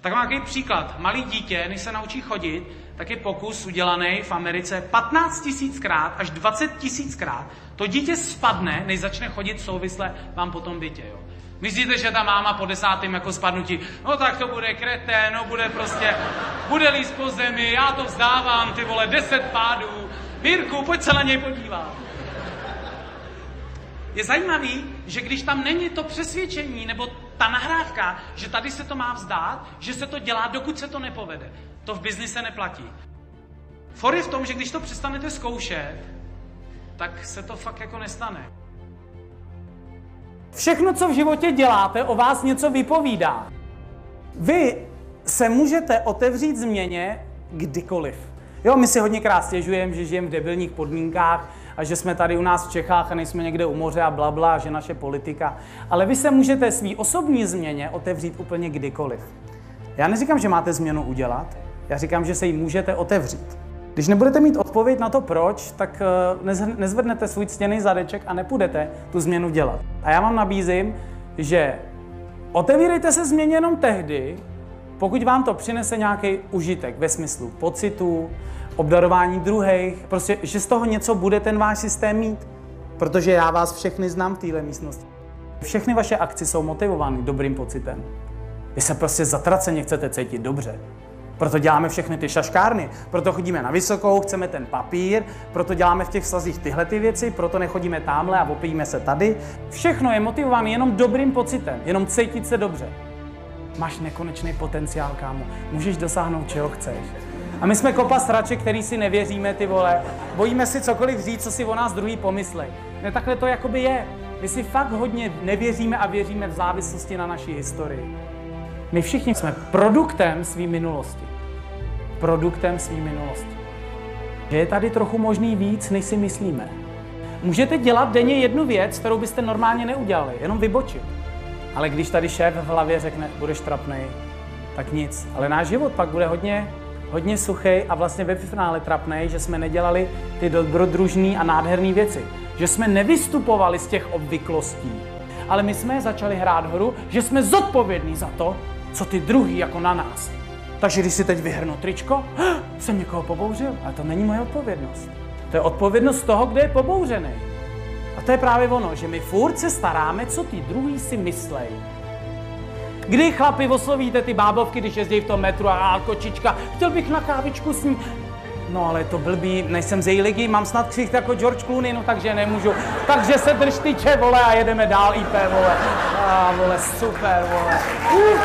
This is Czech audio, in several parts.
Tak mám takový příklad. Malý dítě, než se naučí chodit, tak je pokus udělaný v Americe 15 tisíckrát až 20 tisíckrát. To dítě spadne, než začne chodit souvisle vám po tom bytě. Jo. Myslíte, že ta máma po desátém jako spadnutí, no tak to bude kreté, no bude prostě, bude líst po zemi, já to vzdávám, ty vole, deset pádů. Mírku, pojď se na něj podívat. Je zajímavý, že když tam není to přesvědčení nebo ta nahrávka, že tady se to má vzdát, že se to dělá, dokud se to nepovede. To v biznise neplatí. For je v tom, že když to přestanete zkoušet, tak se to fakt jako nestane. Všechno, co v životě děláte, o vás něco vypovídá. Vy se můžete otevřít změně kdykoliv. Jo, my si hodně krát stěžujeme, že žijeme v debilních podmínkách a že jsme tady u nás v Čechách a nejsme někde u moře a blabla, bla, že naše politika. Ale vy se můžete svý osobní změně otevřít úplně kdykoliv. Já neříkám, že máte změnu udělat, já říkám, že se jí můžete otevřít. Když nebudete mít odpověď na to proč, tak eh, nezvednete svůj ctěný zadeček a nepůjdete tu změnu dělat. A já vám nabízím, že otevírejte se změně jenom tehdy, pokud vám to přinese nějaký užitek ve smyslu pocitu, obdarování druhých, prostě, že z toho něco bude ten váš systém mít. Protože já vás všechny znám v téhle místnosti. Všechny vaše akci jsou motivovány dobrým pocitem. Vy se prostě zatraceně chcete cítit dobře. Proto děláme všechny ty šaškárny, proto chodíme na vysokou, chceme ten papír, proto děláme v těch slazích tyhle ty věci, proto nechodíme tamhle a opijíme se tady. Všechno je motivované jenom dobrým pocitem, jenom cítit se dobře. Máš nekonečný potenciál, kámo. Můžeš dosáhnout, čeho chceš. A my jsme kopa srače, který si nevěříme, ty vole. Bojíme si cokoliv říct, co si o nás druhý pomyslej. Ne, takhle to jakoby je. My si fakt hodně nevěříme a věříme v závislosti na naší historii. My všichni jsme produktem své minulosti. Produktem své minulosti. Že je tady trochu možný víc, než si myslíme. Můžete dělat denně jednu věc, kterou byste normálně neudělali, jenom vybočit. Ale když tady šéf v hlavě řekne, budeš trapnej, tak nic. Ale náš život pak bude hodně, hodně suchý a vlastně ve finále trapnej, že jsme nedělali ty dobrodružné a nádherné věci. Že jsme nevystupovali z těch obvyklostí, ale my jsme začali hrát hru, že jsme zodpovědní za to, co ty druhý jako na nás. Takže když si teď vyhrnu tričko, jsem někoho pobouřil, ale to není moje odpovědnost. To je odpovědnost toho, kdo je pobouřený. A to je právě ono, že my furt se staráme, co ty druhý si myslej. Kdy chlapi oslovíte ty bábovky, když jezdí v tom metru a kočička, chtěl bych na kávičku s ním. No ale to blbý, nejsem z její ligy, mám snad ksicht jako George Clooney, no takže nemůžu. Takže se drž tyče, vole, a jedeme dál IP, vole. A vole, super, vole. Uh.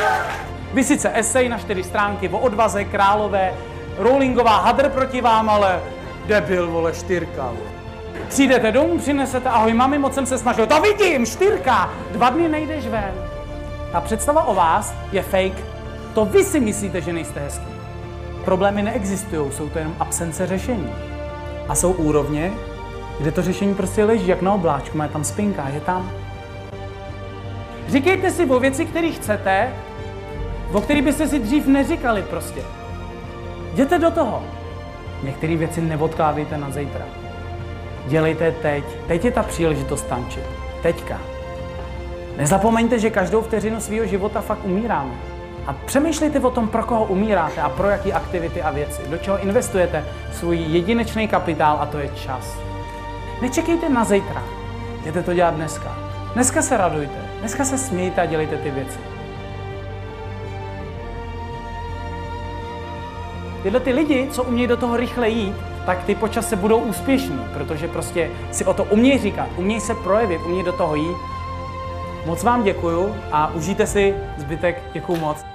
Vy sice esej na čtyři stránky o odvaze, králové, Rowlingová hadr proti vám, ale debil, vole, štyrka, vole. Přijdete domů, přinesete, ahoj mami, moc jsem se snažil, to vidím, štyrka, dva dny nejdeš ven. Ta představa o vás je fake. To vy si myslíte, že nejste hezký. Problémy neexistují, jsou to jenom absence řešení. A jsou úrovně, kde to řešení prostě leží, jak na obláčku, má tam spinka, je tam. Říkejte si o věci, které chcete, o kterých byste si dřív neříkali prostě. Jděte do toho. Některé věci neodkládejte na zítra. Dělejte teď. Teď je ta příležitost tančit. Teďka. Nezapomeňte, že každou vteřinu svého života fakt umíráme. A přemýšlejte o tom, pro koho umíráte a pro jaké aktivity a věci. Do čeho investujete svůj jedinečný kapitál a to je čas. Nečekejte na zítra. Jděte to dělat dneska. Dneska se radujte. Dneska se smějte a dělejte ty věci. Tyhle ty lidi, co umějí do toho rychle jít, tak ty počas budou úspěšní, protože prostě si o to umějí říkat, umějí se projevit, umějí do toho jít. Moc vám děkuju a užijte si zbytek, děkuju moc.